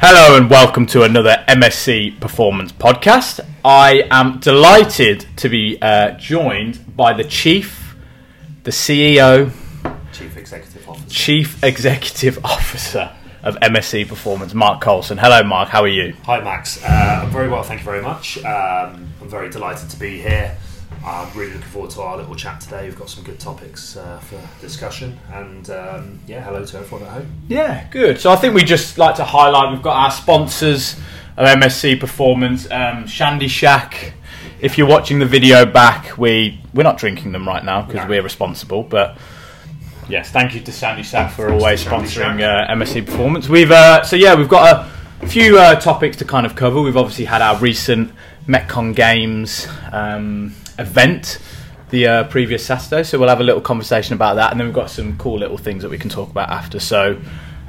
Hello and welcome to another MSC Performance podcast. I am delighted to be uh, joined by the Chief, the CEO, Chief Executive Officer. Chief Executive Officer of MSC Performance, Mark Colson. Hello, Mark. How are you? Hi, Max. Uh, I'm very well, thank you very much. Um, I'm very delighted to be here. I'm really looking forward to our little chat today. We've got some good topics uh, for discussion, and um, yeah, hello to everyone at home. Yeah, good. So I think we just like to highlight we've got our sponsors of MSC Performance, um, Shandy Shack. If you're watching the video back, we we're not drinking them right now because No. we're responsible, but. Yes, thank you to Shandy Shack for always sponsoring uh, MSC Performance. We've uh, so yeah, we've got a few uh, topics to kind of cover. We've obviously had our recent Metcon Games um, event the uh, previous Saturday, so we'll have a little conversation about that, and then we've got some cool little things that we can talk about after. So.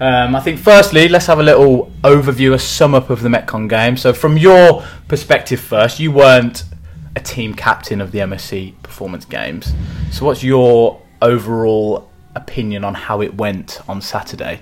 Um, I think firstly, let's have a little overview, a sum up of the Metcon game. So, from your perspective first, you weren't a team captain of the MSC Performance Games. So, what's your overall opinion on how it went on Saturday?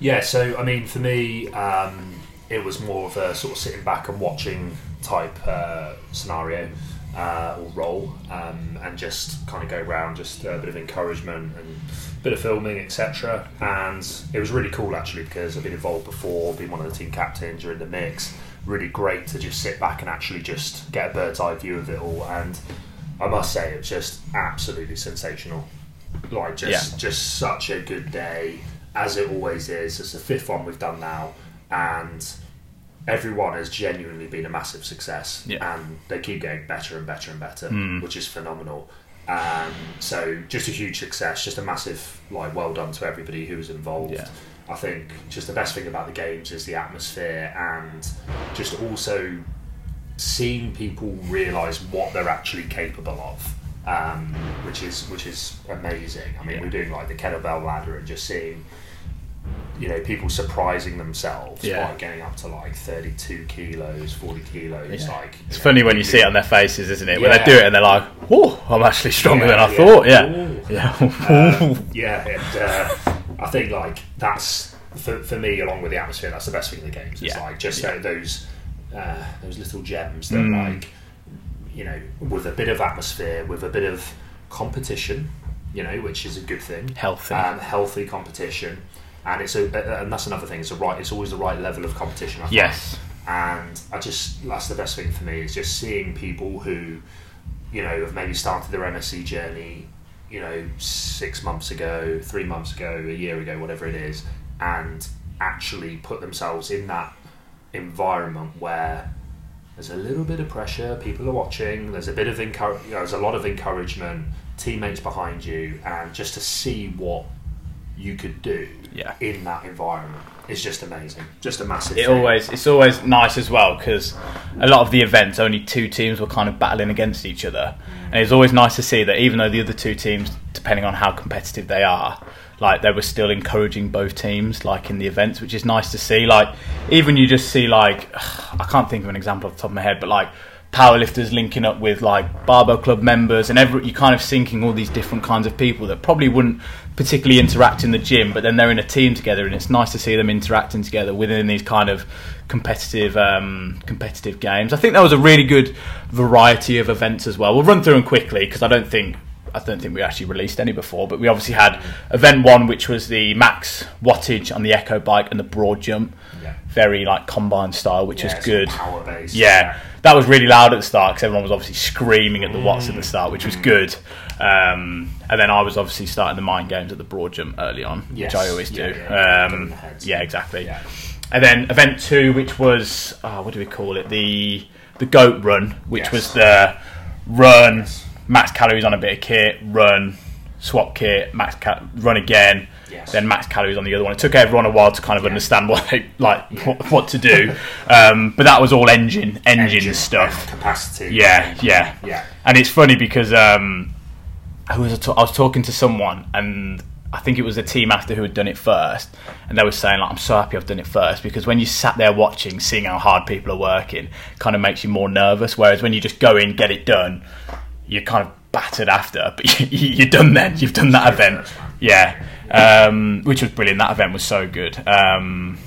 Yeah, so I mean, for me, um, it was more of a sort of sitting back and watching type uh, scenario uh, or role, um, and just kind of go around, just a bit of encouragement and a bit of filming, etc. And it was really cool actually because I've been involved before, been one of the team captains, you're in the mix. Really great to just sit back and actually just get a bird's eye view of it all. And I must say, it's just absolutely sensational. Like just Yeah. just such a good day as it always is. It's the fifth one we've done now, and everyone has genuinely been a massive success. Yeah. And they keep getting better and better and better, Mm. which is phenomenal. Um, so just a huge success, just a massive like well done to everybody who was involved. Yeah. I think just the best thing about the games is the atmosphere and just also seeing people realise what they're actually capable of, um, which is which is amazing. I mean, Yeah. we're doing like the kettlebell ladder and just seeing, you know, people surprising themselves Yeah. by getting up to like thirty-two kilos, forty kilos. Yeah. Like It's know, funny when you see it on their faces, isn't it? When they do it and they're like, "Oh, I'm actually stronger Yeah, than I yeah. thought." Yeah, Ooh. yeah. Um, yeah, and uh, I think like that's for, for me, along with the atmosphere, that's the best thing in the games. It's Yeah. like just Yeah. tho- those uh, those little gems that Mm. like you know with a bit of atmosphere, with a bit of competition, you know, which is a good thing. Healthy. um, healthy competition, and it's a and that's another thing. It's a right. It's always the right level of competition. Yes. and I just that's the best thing for me is just seeing people who, you know, have maybe started their MSC journey, you know, six months ago, three months ago, a year ago, whatever it is, and actually put themselves in that environment where there's a little bit of pressure, people are watching, there's a bit of encourage, you know, there's a lot of encouragement, teammates behind you, and just to see what you could do Yeah. in that environment is just amazing. Just a massive. It thing. always it's always nice as well because a lot of the events only two teams were kind of battling against each other, and it's always nice to see that even though the other two teams, depending on how competitive they are, like they were still encouraging both teams, like in the events, which is nice to see. Like even you just see like I can't think of an example off the top of my head, but like powerlifters linking up with like barbell club members and every you kind of syncing all these different kinds of people that probably wouldn't particularly interact in the gym but then they're in a team together and it's nice to see them interacting together within these kind of competitive um, competitive games I think that was a really good variety of events as well we'll run through them quickly because I don't think I don't think we actually released any before, but we obviously had event one, which was the max wattage on the Echo bike and the broad jump. Very like combine style, which Yeah, was good. Power based. Yeah, that was really loud at the start because everyone was obviously screaming at the watts at the start, which was good. Um, and then I was obviously starting the mind games at the broad jump early on, Yes. which I always do. Yeah, yeah, yeah. Um, yeah, exactly. Yeah. And then event two, which was oh, what do we call it? The the goat run, which Yes. was the run, Yes. max calories on a bit of kit, run, swap kit, max ca- run again, Yes. then max calories on the other one. It took everyone a while to kind of Yeah. understand what they, like what, what to do, um, but that was all engine engine, Engine stuff. capacity. Yeah, yeah, Yeah. And it's funny because um, who was I, was talking to someone, and I think it was a team after who had done it first, and they were saying like, "I'm so happy I've done it first because when you sat there watching, seeing how hard people are working, kind of makes you more nervous. Whereas when you just go in, get it done, you're kind of battered after, but you, you're done then. You've done that event, yeah, um, which was brilliant. That event was so good. Um,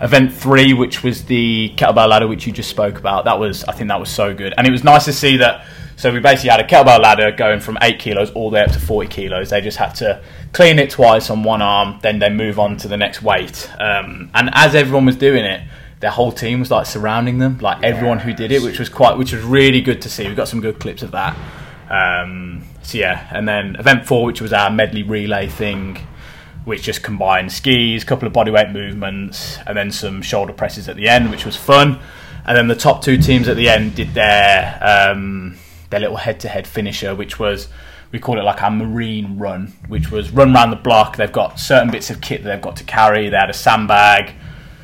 event three, which was the kettlebell ladder, which you just spoke about. That was, I think, that was so good, and it was nice to see that. So we basically had a kettlebell ladder going from eight kilos all the way up to forty kilos. They just had to clean it twice on one arm, then they move on to the next weight. Um, and as everyone was doing it, their whole team was like surrounding them, like everyone who did it, which was quite, which was really good to see. We got some good clips of that. Um, so yeah, and then event four, which was our medley relay thing, which just combined skis, a couple of bodyweight movements, and then some shoulder presses at the end, which was fun. And then the top two teams at the end did their um, their little head-to-head finisher, which was we call it like our marine run, which was run around the block. They've got certain bits of kit that they've got to carry. They had a sandbag,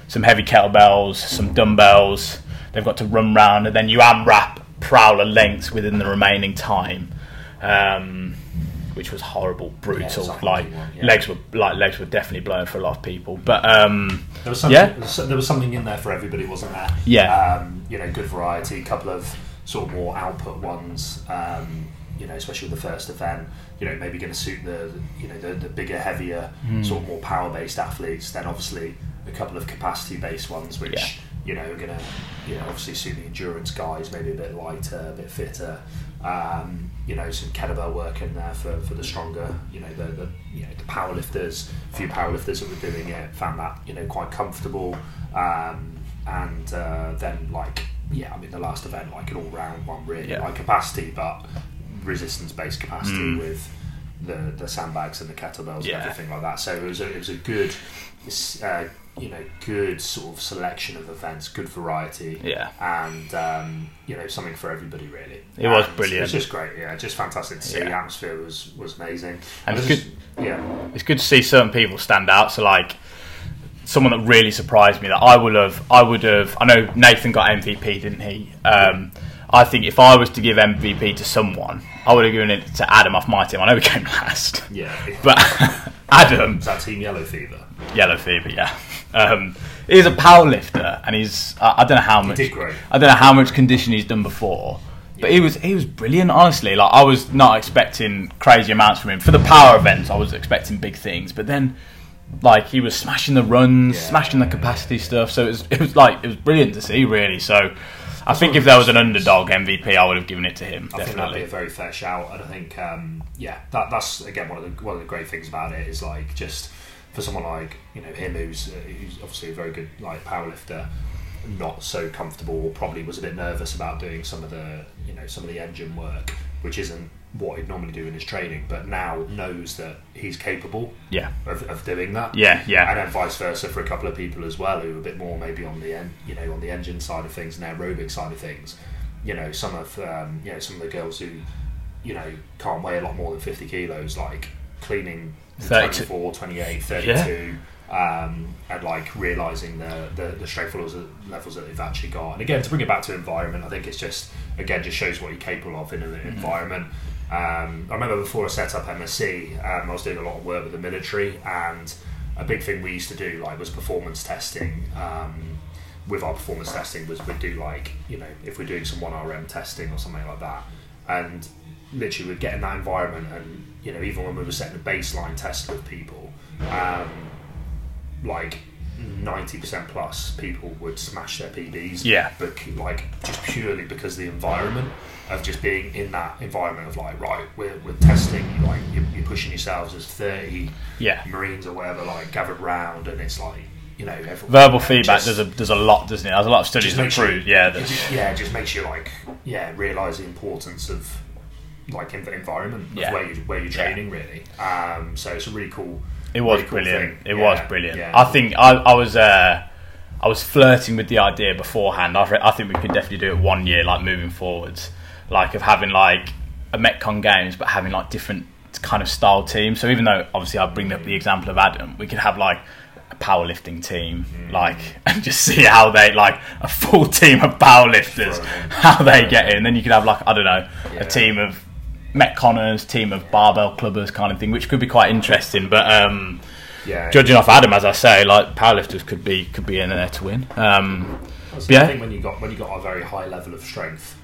some heavy kettlebells, some dumbbells. They've got to run round, and then you unwrap prowler lengths within the remaining time, um, which was horrible, brutal. Yeah, like one, yeah. legs were like legs were definitely blown for a lot of people. But um, There was, something, Yeah. there was- something in there for everybody, wasn't there? Yeah. Um, you know, good variety, a couple of sort of more output ones, um, you know, especially with the first event, you know, maybe going to suit the, you know, the, the bigger, heavier, Hmm. sort of more power-based athletes. Then obviously a couple of capacity-based ones, which, Yeah. You know, going to, you know, obviously suit the endurance guys, maybe a bit lighter, a bit fitter. Um, you know, some kettlebell work in there for, for the stronger, you know, the, the you know the powerlifters. A few powerlifters that were doing it found that you know quite comfortable. Um, and uh, then like yeah, I mean the last event like an all round one really Yeah. like capacity, but resistance based capacity Mm. with the the sandbags and the kettlebells Yeah. and everything like that. So it was a, it was a good. Uh, you know, good sort of selection of events, good variety, Yeah. and um, you know something for everybody really. It was And brilliant. It's just great, yeah, just fantastic to see. Yeah. The atmosphere was was amazing, And it's it was just- yeah, it's good to see certain people stand out. So like someone that really surprised me that I would have I would have I know Nathan got MVP, didn't he? Um, I think if I was to give MVP to someone, I would have given it to Adam off my team. I know we came last, yeah. but Adam, Is that Team Yellow Fever? Yellow Fever, yeah. Um, he's a power lifter, and he's I, I don't know how much did great. I don't know how much condition he's done before, but he was he was brilliant. Honestly, like I was not expecting crazy amounts from him for the power events. I was expecting big things, but then like he was smashing the runs, Yeah. smashing the capacity stuff. So it was it was like it was brilliant to see, really. So. I think if there was an underdog MVP, I would have given it to him. I think that'd be Definitely. a very fair shout, and I think um, yeah, that that's again one of the one of the great things about it is like just for someone like you know him who's uh, who's obviously a very good like powerlifter, not so comfortable or probably was a bit nervous about doing some of the you know some of the engine work, which isn't what he'd normally do in his training, but now knows that he's capable Yeah, of, of doing that. yeah, yeah. And then vice versa for a couple of people as well who are a bit more maybe on the en- you know on the engine side of things and aerobic side of things. You know, some of um, you know some of the girls who you know can't weigh a lot more than 50 kilos, like cleaning 32. 24, 28, 32. Um, and like realizing the, the the strength levels, levels that they've actually got, and again to bring it back to environment, I think it's just again just shows what you're capable of in an environment. Um, I remember before I set up MSC, um, I was doing a lot of work with the military, and a big thing we used to do like was performance testing. Um, with our performance testing, was we'd do like you know if we're doing some one RM testing or something like that, and literally we'd get in that environment, and you know even when we were setting a baseline test with people, um, like. 90% plus people would smash their PBs Yeah. but like just purely because the environment of just being in that environment of like right we're, we're testing like you're, you're pushing yourselves as 30 Yeah. marines or whatever like gathered round and it's like you know everyone, Verbal feedback just- does a does a lot, doesn't it? There's a lot of studies that makes you- prove, yeah, just, yeah it just makes you like yeah realize the importance of like in the environment of Yeah. where you where you're Yeah. training really um so it's a really cool It was really cool brilliant. thing. It Yeah, was brilliant. yeah. I think I, I was uh, I was flirting with the idea beforehand. I, I think we could definitely do it one year, like moving forwards, like of having like a Metcon games, but having like different kind of style teams. So even though obviously I bring up the example of Adam, we could have like a powerlifting team, Mm. like and just see how they like a full team of powerlifters, Throw them in. how they get in. Then you could have like I don't know Yeah. a team of Metconners, team of barbell clubbers, kind of thing, which could be quite interesting. But um, yeah judging off Adam, as I say, like powerlifters could be could be in there to win. Um, Yeah. the thing when you got when you got a very high level of strength,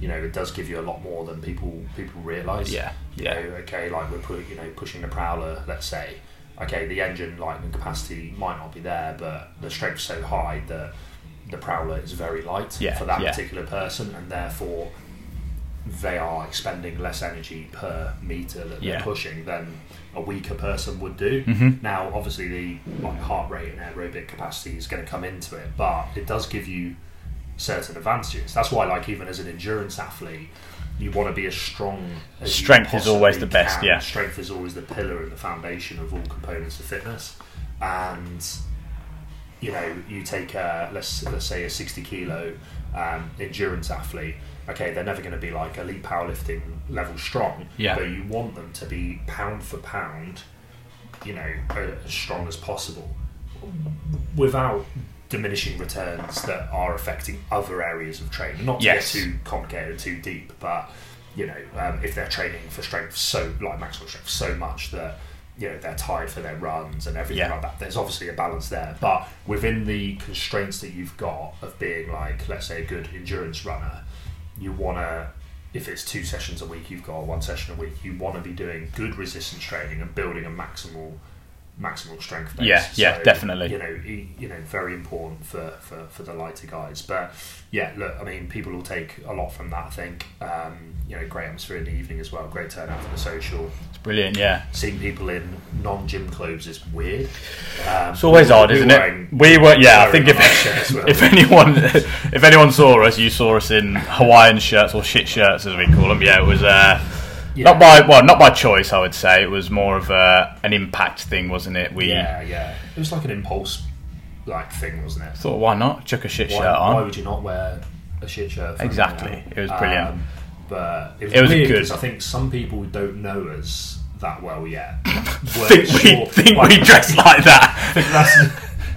you know, it does give you a lot more than people people realise. Yeah, You yeah. know, okay, like we're pu- you know pushing the prowler, let's say, okay, the engine lightning capacity might not be there, but the strength's so high that the prowler is very light Yeah, for that yeah. particular person, and therefore they are expending less energy per meter that they're pushing than a weaker person would do. Mhm. Now, obviously, the like, heart rate and aerobic capacity is going to come into it, but it does give you certain advantages. That's why, like, even as an endurance athlete, you want to be as strong as you Strength is always the best, can. yeah. Strength is always the pillar and the foundation of all components of fitness, and you know, you take a, let's let's say a sixty kilo um, endurance athlete. Okay, they're never going to be like elite powerlifting level strong, Yeah. but you want them to be pound for pound, you know, as strong as possible, without diminishing returns that are affecting other areas of training. Not to Yes. get too complicated, too deep, but you know, um, if they're training for strength so like maximum strength so much that you know they're tired for their runs and everything Yeah. like that. There's obviously a balance there, but within the constraints that you've got of being like, let's say, a good endurance runner, you want to. If it's two sessions a week, you've got one session a week. You want to be doing good resistance training and building a maximal, maximal strength base. Yeah, yeah, definitely. You know, you know, very important for, for, for the lighter guys. But yeah, look, I mean, people will take a lot from that. I think, um, you know, great atmosphere in the evening as well. Great turnout for the social It's brilliant, yeah. seeing people in non-gym clothes is weird. Um, It's always we- odd, we isn't wearing- it? We were, yeah. I think a nice shirt as if if anyone if anyone saw us, you saw us in Hawaiian shirts or shit shirts as we call them. Yeah, it was uh, Yeah. not by well, not by choice. I would say it was more of a, an impact thing, wasn't it? We yeah, yeah, it was like an impulse like thing, wasn't it? thought, why not chuck a shit Why, shirt on? why would you not wear a shit shirt? for Exactly. It was brilliant. Um, but it was, It was weird I think some people don't know us that well yet. think we Sure, think like, we dress like that. think that's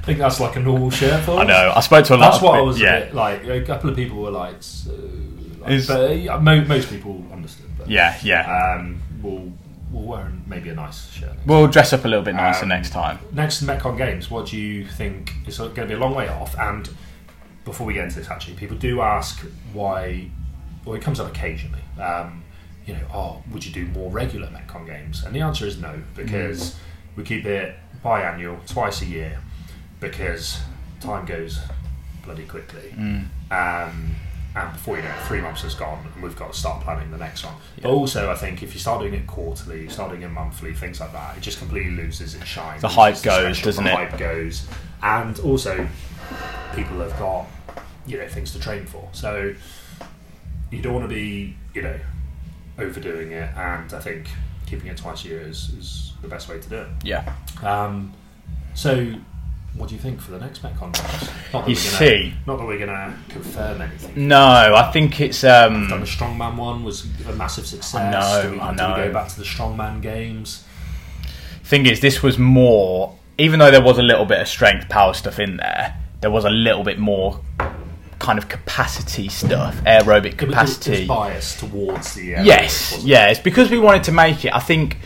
I think that's like a normal shirt for I know. I spoke to a lot. That's of what I was Yeah, like. A couple of people were like, so, like Is- but uh, mo- most people understood. But, yeah, yeah. Um, we'll we'll wear maybe a nice shirt. we'll dress up a little bit nicer um, next time. Next Metcon Games, what do you think? It's going to be a long way off. And before we get into this, actually, people do ask why. Well, it comes up occasionally. Um, you know, oh, would you do more regular Metcon Games? And the answer is no, because we keep it biannual, twice a year, because time goes bloody quickly. Um, and before you know it, three months has gone, and we've got to start planning the next one. But also, I think if you start doing it quarterly, you start doing it monthly, things like that, it just completely loses its shine. The hype goes, special, doesn't the it? Hype goes, and also people have got you know things to train for. So you don't want to be you know overdoing it, and I think keeping it twice a year is, is the best way to do it. Yeah. Um, so, what do you think for the next Metcon games? Not that You we're gonna, see- not that we're going to confirm anything. No, I think it's um. Done the strongman one was a massive success. I know, Do we, I do we know. go back to the strongman games? thing is, this was more. Even though there was a little bit of strength power stuff in there, there was a little bit more kind of capacity stuff, aerobic It was- capacity. It was biased towards the uh, Yes, yeah, it's because we wanted to make it. I think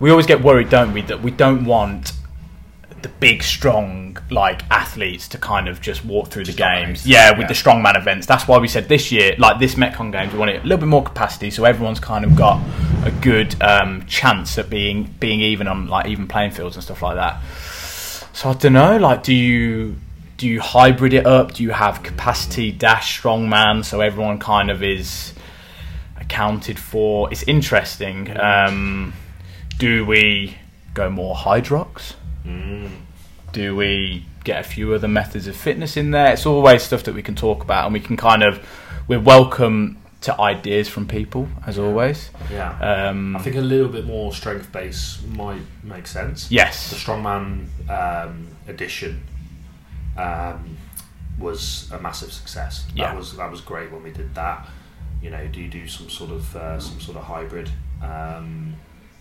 we always get worried, don't we, that we don't want the big, strong, like athletes to kind of just walk through the games. Yeah, with Yeah. the strongman events. That's why we said this year, like this Metcon games, we want it a little bit more capacity, so everyone's kind of got a good um, chance at being being even on like even playing fields and stuff like that. So I don't know, like, do you do you hybrid it up? Do you have capacity dash strongman so everyone kind of is accounted for? It's interesting. Um, do we go more Hyrox? Mm. Do we get a few other methods of fitness in there? It's always stuff that we can talk about, and we can kind of we're welcome to ideas from people as always. Yeah. Um, I think a little bit more strength base might make sense. Yes, the strongman um, edition um, was a massive success. Yeah. That was that was great when we did that. You know, do you do some sort of uh, some sort of hybrid? Um,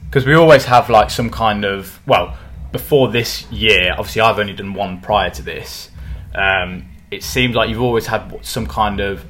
because we always have like some kind of well before this year obviously i've only done one prior to this. Um, it seems like you've always had some kind of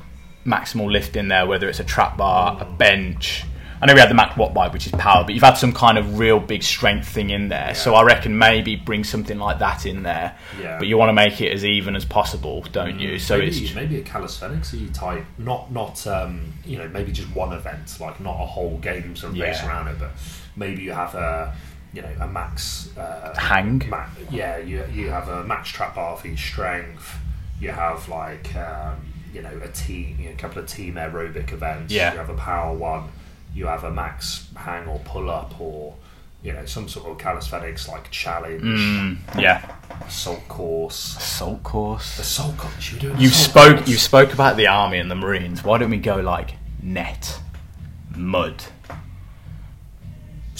maximal lift in there whether it's a trap bar a bench. I know we had the mac watt bike which is power but you've had some kind of real big strength thing in there. So i reckon maybe bring something like that in there. Yeah. but you want to make it as even as possible don't you? So maybe, it's maybe a calisthenics type, not not um, you know maybe just one event, like not a whole game and race Yeah. around it, but maybe you have a you know a max uh, Hang. ma- yeah, you you have a max trap bar for each strength. You have like um, you know a team, you know, a couple of team aerobic events. Yeah. You have a power one. You have a max hang or pull up or you know some sort of calisthenics like challenge, Mm, yeah. assault course. Assault course. Assault course. You You spoke. course? You spoke about the army and the marines. Why don't we go like net, mud,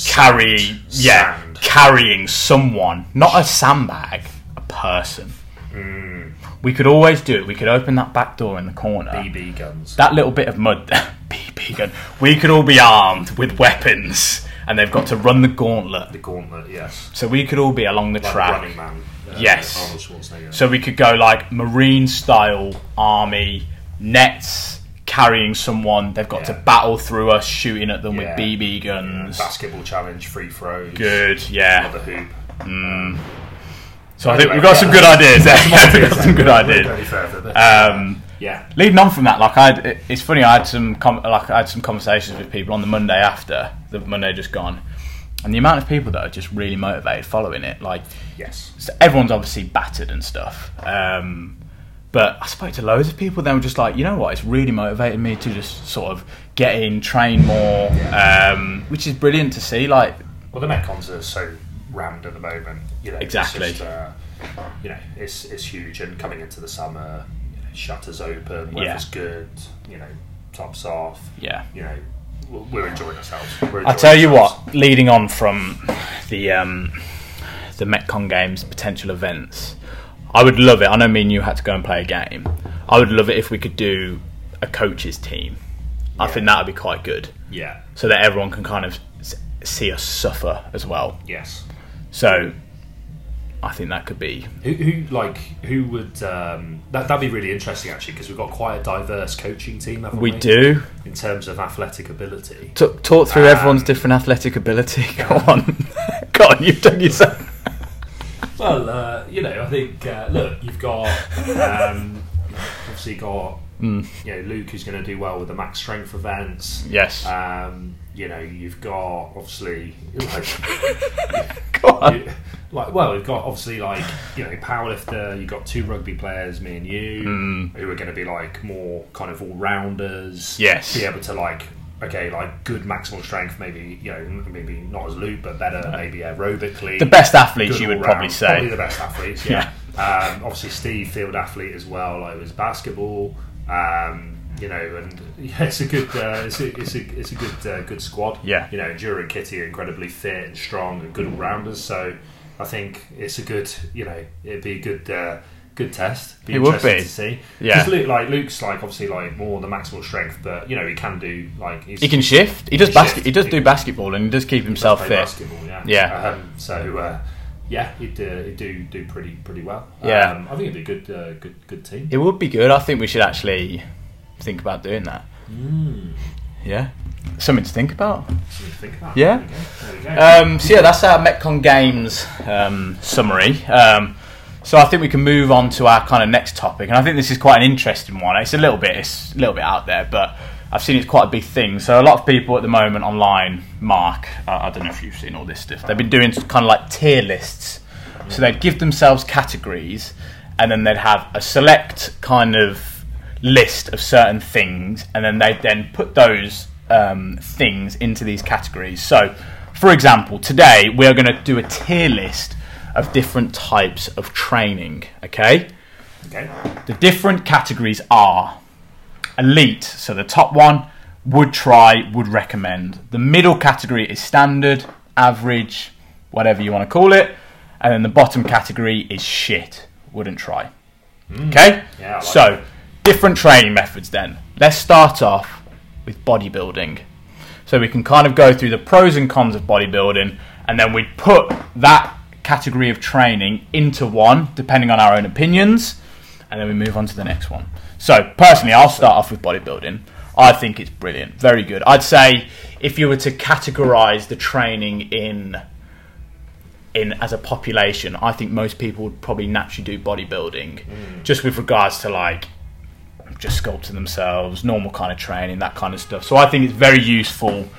carry? Sand. Yeah, Sand. carrying someone, not a sandbag, a person. Mm. We could always do it. We could open that back door in the corner. BB guns. That little bit of mud, BB gun. We could all be armed with weapons, and they've got to run the gauntlet. the gauntlet. Yes. So we could all be along the Like track. Running Man. uh, Yes. So we could go like marine style army nets carrying someone. They've got to battle through us, shooting at them Yeah. with BB Yeah, guns. basketball challenge, free throws. Good, yeah. Another hoop. So I think we've got yeah. some good ideas there. we've got some good ideas. any further, but, Um, yeah. leading on from that, like I, it's funny. I had some com- like I had some conversations with people on the Monday after the Monday just gone, and the amount of people that are just really motivated following it. Like Yes. so everyone's obviously battered and stuff. Um, but I spoke to loads of people. They were just like, you know what? It's really motivated me to just sort of get in, train more, um, which is brilliant to see. Like, Well, the Metcons are so rammed at the moment. You know, Exactly. just, uh, you know, it's it's huge, and coming into the summer, you know, shutters open, Yeah. weather's good. You know, tops off. yeah. You know, we're- enjoying ourselves. We're I enjoying tell you ourselves. what, leading on from the um, the Metcon Games potential events, I would love it. I know me and you had to go and play a game. I would love it if we could do a coaches team. I think that would be quite good, Yeah. so that everyone can kind of see us suffer as well. Yes. So I think that could be Who, who like who would um, that that'd be really interesting actually because we've got quite a diverse coaching team. Haven't we, we do in terms of athletic ability. T- talk through Um, everyone's different athletic ability. Go on, go on. You've done yourself. Well, uh, you know, I think uh, look, you've got um, obviously got Mm. you know Luke who's going to do well with the max strength events. Yes. Um, you know, you've got obviously like, go on. you- like well, we've got obviously like you know powerlifter. You've got two rugby players, me and you, Mm. who are going to be like more kind of all rounders. Yes. be able to like okay, like good maximal strength. Maybe you know maybe not as Luke, but better maybe aerobically. The best athletes, you would probably round. say. Probably the best athletes. Yeah. um, obviously, Steve field athlete as well. Like was basketball. Um, you know, and yeah, it's a good, uh, it's a, it's a, it's a good, uh, good squad. Yeah. You know, Jura and Kitty are incredibly fit and strong and good all rounders. So I think it's a good, you know, it'd be a good, uh, good test. Be It would interesting be. to see. Yeah. Luke, like Luke's like obviously like more the maximal strength, but you know he can do like He can shift. He does Shift. basket. He does do basketball, and he does keep himself fit. basketball, yeah. Yeah. Um, so uh, yeah, he'd, uh, he'd do do pretty pretty well. Yeah. Um, I think it'd be a good uh, good good team. It would be good. I think we should actually think about doing that. Mm. Yeah, something to think about. Something to think about. Yeah. There we go. There we go. Um, so yeah, that's our Metcon Games um, summary. So I think we can move on to our kind of next topic, and I think this is quite an interesting one. It's a little bit, it's a little bit out there, but I've seen it's quite a big thing. So a lot of people at the moment online, Mark, I, I don't know if you've seen all this stuff. They've been doing kind of like tier lists. So they'd give themselves categories, and then they'd have a select kind of list of certain things, and then they'd then put those um, things into these categories. So, for example, today we are going to do a tier list of different types of training. Okay, okay. the different categories are elite, so the top one would try, would recommend. The middle category is standard, average, whatever you want to call it, and then the bottom category is shit, wouldn't try. Hmm. Okay? Yeah, like so, it. different training methods then. Let's start off with bodybuilding. So we can kind of go through the pros and cons of bodybuilding, and then we put that category of training into one, depending on our own opinions, and then we move on to the next one. So personally, I'll start off with bodybuilding. I think it's brilliant, very good. I'd say if you were to categorize the training in in as a population, I think most people would probably naturally do bodybuilding, mm. just with regards to like just sculpting themselves, normal kind of training, that kind of stuff. So I think it's very useful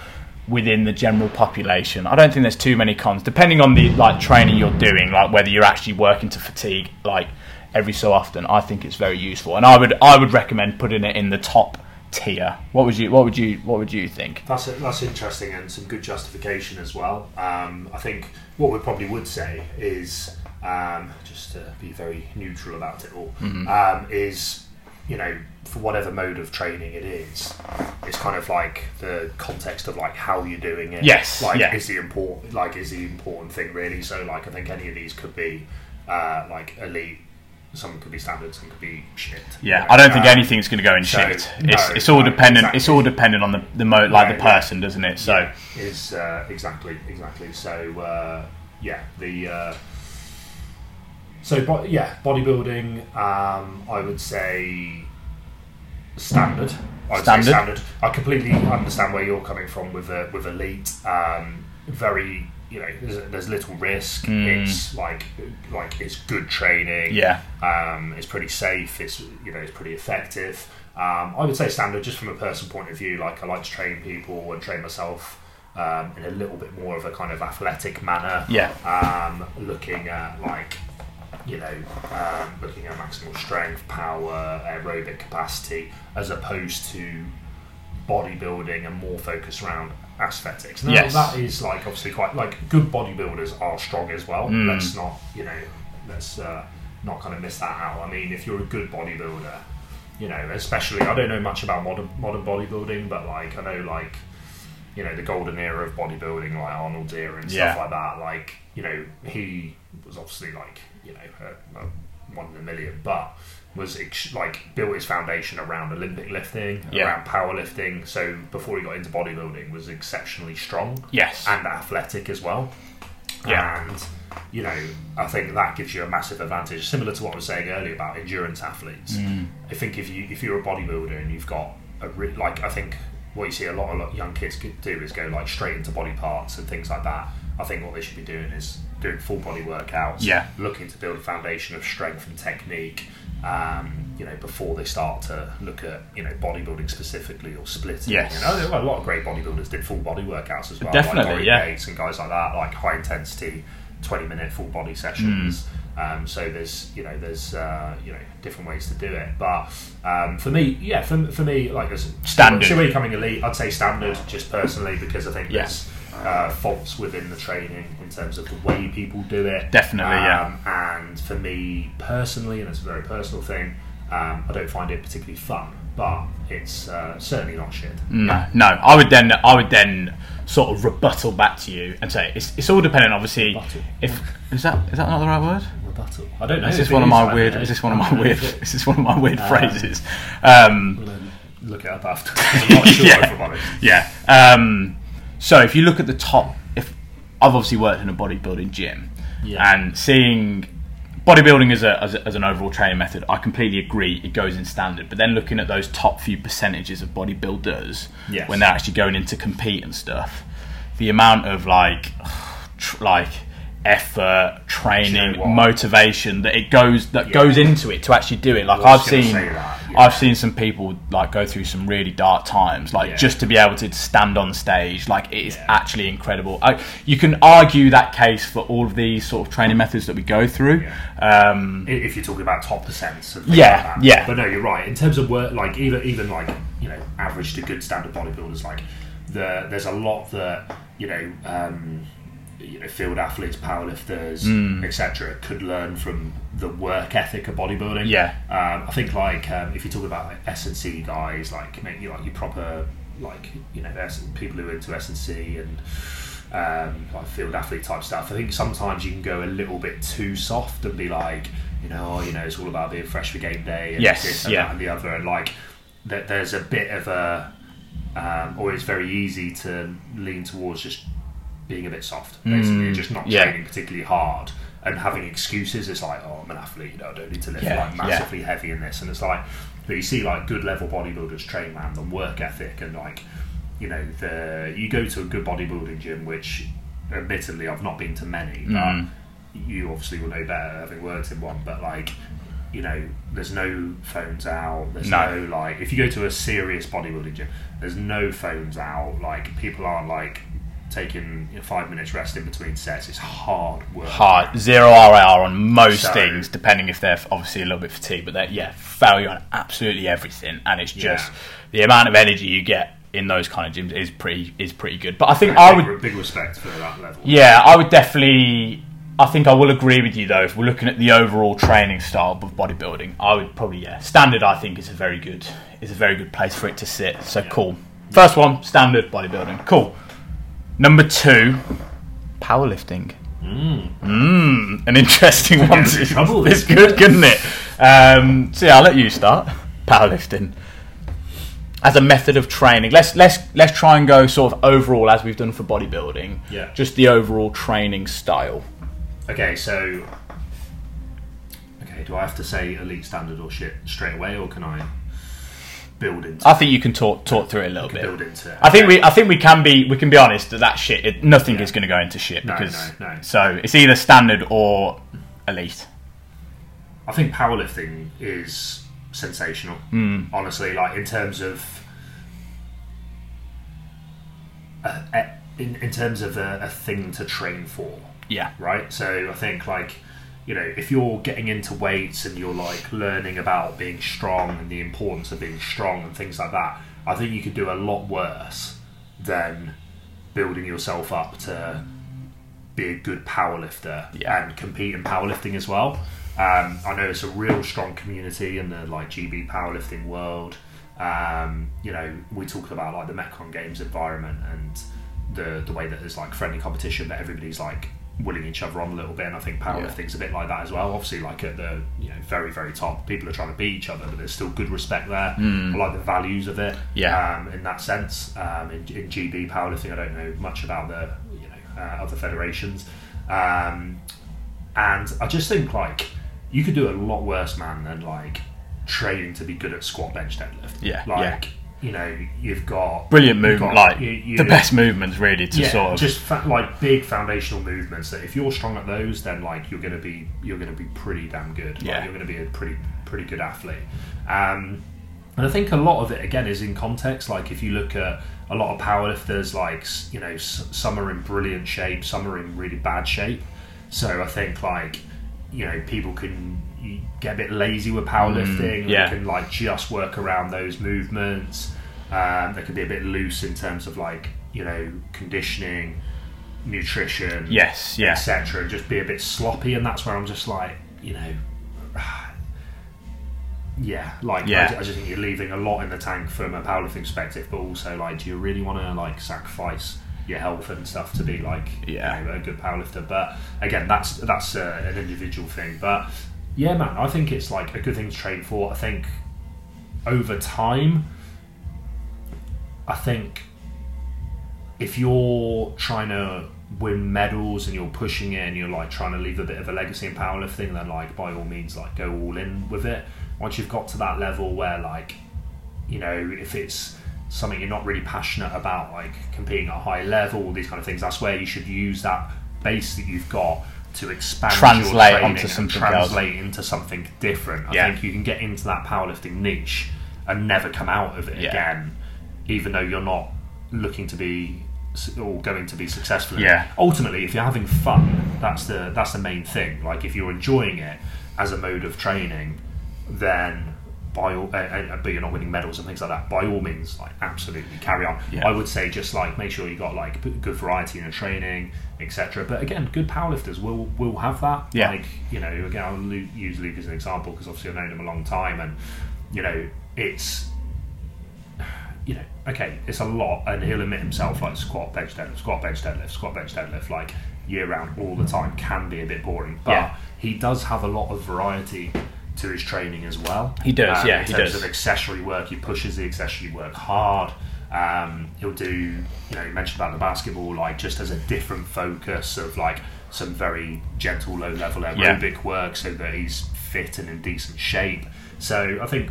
within the general population. I don't think there's too many cons, depending on the like training you're doing, like whether you're actually working to fatigue like every so often. I think it's very useful, and I would I would recommend putting it in the top tier. What would you What would you What would you think? That's that's interesting and some good justification as well. Um, I think what we probably would say is um, just to be very neutral about it all Mm-hmm. um, is you know for whatever mode of training it is, it's kind of like the context of like how you're doing it. Yes, like yeah. is the important like is the important thing really. So like I think any of these could be uh, like elite. Some could be standard, some could be shit. Yeah, you know. I don't think Um, anything's going to go in so, shit. It's no, it's all no, dependent. It's all dependent on the the mo- like the Yeah, yeah. person, doesn't it? So is uh, exactly exactly so uh, yeah the uh, so bo- yeah bodybuilding um, I would say standard I would Standard. say standard I completely understand where you're coming from with a, with elite um, very you know there's, there's little risk Mm. it's like like it's good training yeah, um, it's pretty safe. It's you know it's pretty effective. Um, I would say standard, just from a personal point of view. Like I like to train people and train myself um, in a little bit more of a kind of athletic manner. yeah, Um, looking at like you know um, looking at maximal strength, power, aerobic capacity, as opposed to bodybuilding and more focused around aesthetics. Now, Yes. that is like obviously quite like good bodybuilders are strong as well. Mm. Let's not you know let's uh, not kind of miss that out. I mean, if you're a good bodybuilder, you know, especially I don't know much about modern modern bodybuilding, but like I know like you know the golden era of bodybuilding, like Arnold's era and Yeah. stuff like that. Like you know he was obviously like you know a, one in a million, but was ex- like built his foundation around Olympic lifting, Yeah. around powerlifting. So before he got into bodybuilding, was exceptionally strong yes, and athletic as well. Yeah. And you know, I think that gives you a massive advantage, similar to what I was saying earlier about endurance athletes. Mm. I think if you if you're a bodybuilder and you've got a re- like, I think what you see a lot of young kids do is go like straight into body parts and things like that. I think what they should be doing is doing full body workouts, Yeah. looking to build a foundation of strength and technique. Um, you know, before they start to look at you know bodybuilding specifically or splitting. Yes. You know, a lot of great bodybuilders did full body workouts as well. Definitely, like yeah. Yates and guys like that, like high intensity, twenty minute full body sessions. Mm. Um, so there's you know there's uh, you know different ways to do it, but um, for me, yeah, for, for me like as Standard. So we're becoming elite. I'd say standard, just personally, because I think Yeah. Uh, faults within the training in terms of the way people do it. Definitely, yeah. Um, And for me personally, and it's a very personal thing, um, I don't find it particularly fun, but it's uh, certainly not shit. No, no. I would then, I would then sort of rebuttal back to you and say it's, it's all dependent. Obviously, Rebuttal? if is that is that not the right word? Rebuttal. I don't know. Is this one of my weird? Is this one of my weird? Is this one of my weird Um, phrases? Um, gonna look it up after. 'cause I'm not sure Yeah. if I'm honest. yeah. So if you look at the top, if I've obviously worked in a bodybuilding gym, Yeah. and seeing bodybuilding as, a, as, a, as an overall training method, I completely agree. It goes in standard, but then looking at those top few percentages of bodybuilders Yes. when they're actually going in to compete and stuff, the amount of like, like effort, training, what? motivation that it goes that Yeah. goes into it to actually do it. Like I've seen, yeah. I've seen some people like go through some really dark times, like Yeah. just to be able to stand on stage. Like it is actually incredible. I, you can argue that case for all of these sort of training methods that we go through. Um, If you're talking about top percents, and Yeah, like yeah. But no, you're right. In terms of work, like even even like you know average to good standard bodybuilders, like the there's a lot that you know. Um, you know, field athletes, powerlifters, Mm. etc., could learn from the work ethic of bodybuilding. Yeah. um, I think like um, if you talk about like, S and C guys, like maybe like your proper like you know S- people who are into S and C and um, like field athlete type stuff. I think sometimes you can go a little bit too soft and be like, you know, oh, you know, it's all about being fresh for game day and Yes, this and yeah. that and the other, and like that. There's a bit of a, um, or it's very easy to lean towards just being a bit soft, basically, and just not Mm, yeah. training particularly hard. And having excuses, it's like, oh, I'm an athlete, you know, I don't need to lift Yeah, like yeah. massively heavy in this. And it's like, but you see like good level bodybuilders train, man, the work ethic and like, you know, the you go to a good bodybuilding gym, which admittedly I've not been to many, Mm. but you obviously will know better having worked in one. But like, you know, there's no phones out. There's No. no. like, if you go to a serious bodybuilding gym, there's no phones out. Like, people aren't like taking you know, five minutes rest in between sets. is hard work. Hard zero RR on most So- things, depending if they're obviously a little bit fatigued, but they're yeah failure on absolutely everything, and it's just Yeah. the amount of energy you get in those kind of gyms is pretty is pretty good. But I think Big, I would big respect for that level. Yeah, I would definitely. I think I will agree with you though. If we're looking at the overall training style of bodybuilding, I would probably yeah. Standard, I think, is a very good is a very good place for it to sit. So cool. First one, standard bodybuilding. Cool. Number two, powerlifting. Mm, an interesting one. us in to- trouble, It's good, couldn't it? Um, so yeah, I'll let you start. Powerlifting as a method of training. Let's let's let's try and go sort of overall as we've done for bodybuilding. Yeah. Just the overall training style. Okay, so. Okay, do I have to say elite standard or shit straight away, or can I build into I think you can talk talk through it a little bit. build into it? I think we I think we can be we can be honest that that shit it, nothing Yeah. is going to go into shit because no, no. so it's either standard or elite. I think powerlifting is sensational. Hmm. Honestly, like in terms of uh, uh, in, in terms of a, a thing to train for, Yeah. right? So I think like you know if you're getting into weights and you're like learning about being strong and the importance of being strong and things like that, I think you could do a lot worse than building yourself up to be a good powerlifter Yeah. and compete in powerlifting as well. Um, I know it's a real strong community in the like GB powerlifting world. Um, you know, we talked about like the Metcon Games environment and the the way that there's like friendly competition, but everybody's like willing each other on a little bit. And I think powerlifting's a bit like that as well. Obviously, like at the you know very very top, people are trying to beat each other, but there's still good respect there. I like the values of it. Yeah. Um, in that sense, um, in, in GB powerlifting, I don't know much about the you know uh, other federations. Um, and I just think like you could do a lot worse, man, than like training to be good at squat, bench, deadlift. Yeah, like you know, you've got Brilliant movement, got- like you- you- the best movements really to yeah, sort of just fa- like big foundational movements that if you're strong at those, then like you're gonna be you're gonna be pretty damn good. Like, Yeah. you're gonna be a pretty pretty good athlete. Um, and I think a lot of it again is in context. Like if you look at a lot of powerlifters, like you know, s- some are in brilliant shape, some are in really bad shape. So I think like you know people can get a bit lazy with powerlifting. Mm, yeah. They can like just work around those movements. Um, they can be a bit loose in terms of like you know conditioning, nutrition, Yes, yeah. etc. And just be a bit sloppy, and that's where I'm just like you know. Yeah, like Yeah. I, I just think you're leaving a lot in the tank from a powerlifting perspective, but also like, do you really want to like sacrifice your health and stuff to be like Yeah. you know, a good powerlifter? But again, that's that's uh, an individual thing. But yeah, man, I think it's like a good thing to train for. I think over time, I think if you're trying to win medals and you're pushing it and you're like trying to leave a bit of a legacy in powerlifting, then like by all means like go all in with it. Once you've got to that level where like you know if it's something you're not really passionate about, like competing at a high level, these kind of things, that's where you should use that base that you've got to expand Translate onto and something else. translate into something different. I Yeah. think you can get into that powerlifting niche and never come out of it Yeah. again, even though you're not looking to be or going to be successful. Yeah. Ultimately, if you're having fun, that's the that's the main thing. Like if you're enjoying it as a mode of training, then by all, uh, uh, but you're not winning medals and things like that. By all means, like absolutely carry on. Yeah. I would say just like make sure you got like good variety in your training, etc. But again, good powerlifters will will have that. Yeah. Like you know, again, I'll use Luke as an example because obviously I've known him a long time, and you know, it's you know, okay, it's a lot, and he'll admit himself like squat, bench, deadlift, squat, bench, deadlift, squat, bench, deadlift, like year round, all the time, can be a bit boring. But Yeah. he does have a lot of variety to his training as well. He does, Um, yeah, In he terms does. of accessory work, he pushes the accessory work hard. Um, he'll do, you know, you mentioned about the basketball, like just as a different focus of like some very gentle, low level Yeah. aerobic work so that he's fit and in decent shape. So I think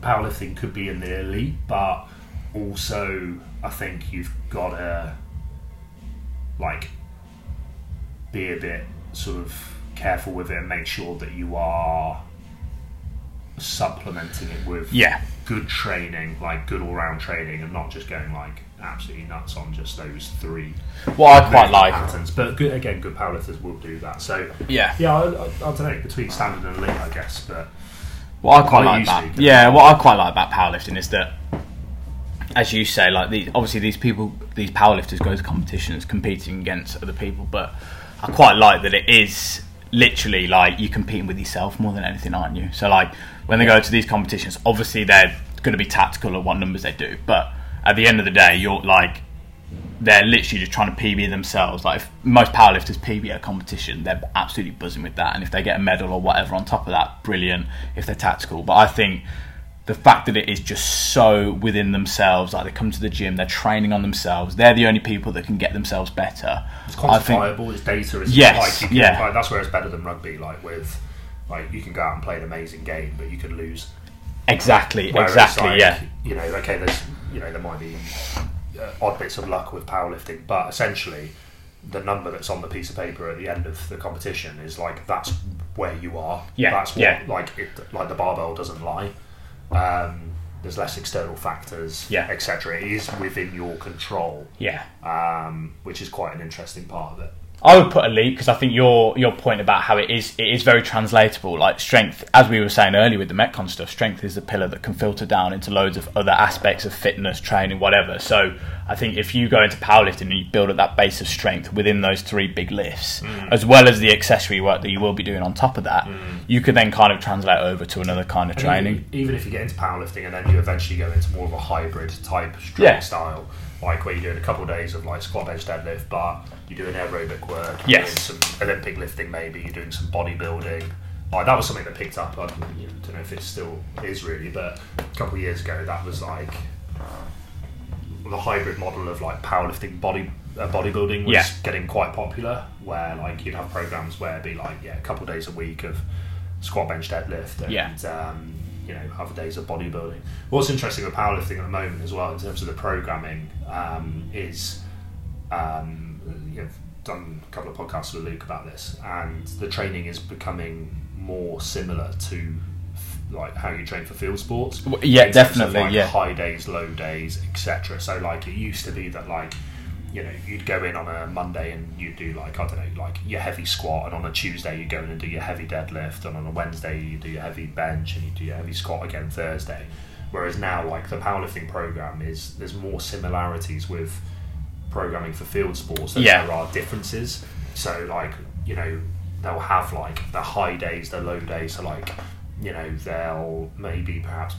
powerlifting could be in the elite, but also I think you've got to like be a bit sort of careful with it and make sure that you are supplementing it with Yeah. good training, like good all round training, and not just going like absolutely nuts on just those three Well, I quite like. patterns. But good, again, good powerlifters will do that. So Yeah. yeah, I, I, I don't know between standard and elite, I guess, but. What I quite like about yeah, what I quite like about powerlifting is that, as you say, like these obviously these people, these powerlifters go to competitions competing against other people, but I quite like that it is literally like you're competing with yourself more than anything, aren't you? So like when they go to these competitions, obviously they're going to be tactical at what numbers they do, but at the end of the day, you're like they're literally just trying to PB themselves. Like most powerlifters PB at a competition, they're absolutely buzzing with that. And if they get a medal or whatever on top of that, brilliant. If they're tactical, but I think the fact that it is just so within themselves, like they come to the gym, they're training on themselves. They're the only people that can get themselves better. It's I think quantifiable. It's data. It's Yes, like can, yeah. like, that's where it's better than rugby. Like with, like you can go out and play an amazing game, but you could lose. exactly, Whereas, exactly, like, yeah, You know, okay, there's you know there might be uh, odd bits of luck with powerlifting, but essentially, the number that's on the piece of paper at the end of the competition is like that's where you are. Yeah, that's what yeah. like it, like the barbell doesn't lie. Um, there's less external factors, Yeah. etc. It is within your control, yeah. um, which is quite an interesting part of it. I would put elite because I think your your point about how it is it is very translatable. Like strength, as we were saying earlier with the Metcon stuff, strength is the pillar that can filter down into loads of other aspects of fitness, training, whatever. So I think if you go into powerlifting and you build up that base of strength within those three big lifts, mm. as well as the accessory work that you will be doing on top of that, mm. you could then kind of translate over to another kind of And training. Even, even if you get into powerlifting and then you eventually go into more of a hybrid type strength Yeah. style, like where you're doing a couple of days of like squat, bench, deadlift, but you're doing aerobic work, Yes. doing some Olympic lifting, maybe you're doing some bodybuilding. Like that was something that picked up. I don't, know, if it still is really, but a couple of years ago, that was like the hybrid model of like powerlifting body uh, bodybuilding was Yeah. getting quite popular where like you'd have programs where it'd be like yeah a couple of days a week of squat bench deadlift and Yeah. um, you know other days of bodybuilding what's interesting with powerlifting at the moment as well in terms of the programming um, is um, you know, I've done a couple of podcasts with Luke about this and the training is becoming more similar to like how you train for field sports W- yeah, in terms of, definitely, like, yeah. high days, low days, etc. So like it used to be that like you know you'd go in on a Monday and you'd do like I don't know like your heavy squat, and on a Tuesday you go in and do your heavy deadlift, and on a Wednesday you do your heavy bench, and you do your heavy squat again Thursday. Whereas now like the powerlifting program is there's more similarities with programming for field sports than Yeah. there are differences. So like you know they'll have like the high days, the low days. So like you know they'll maybe perhaps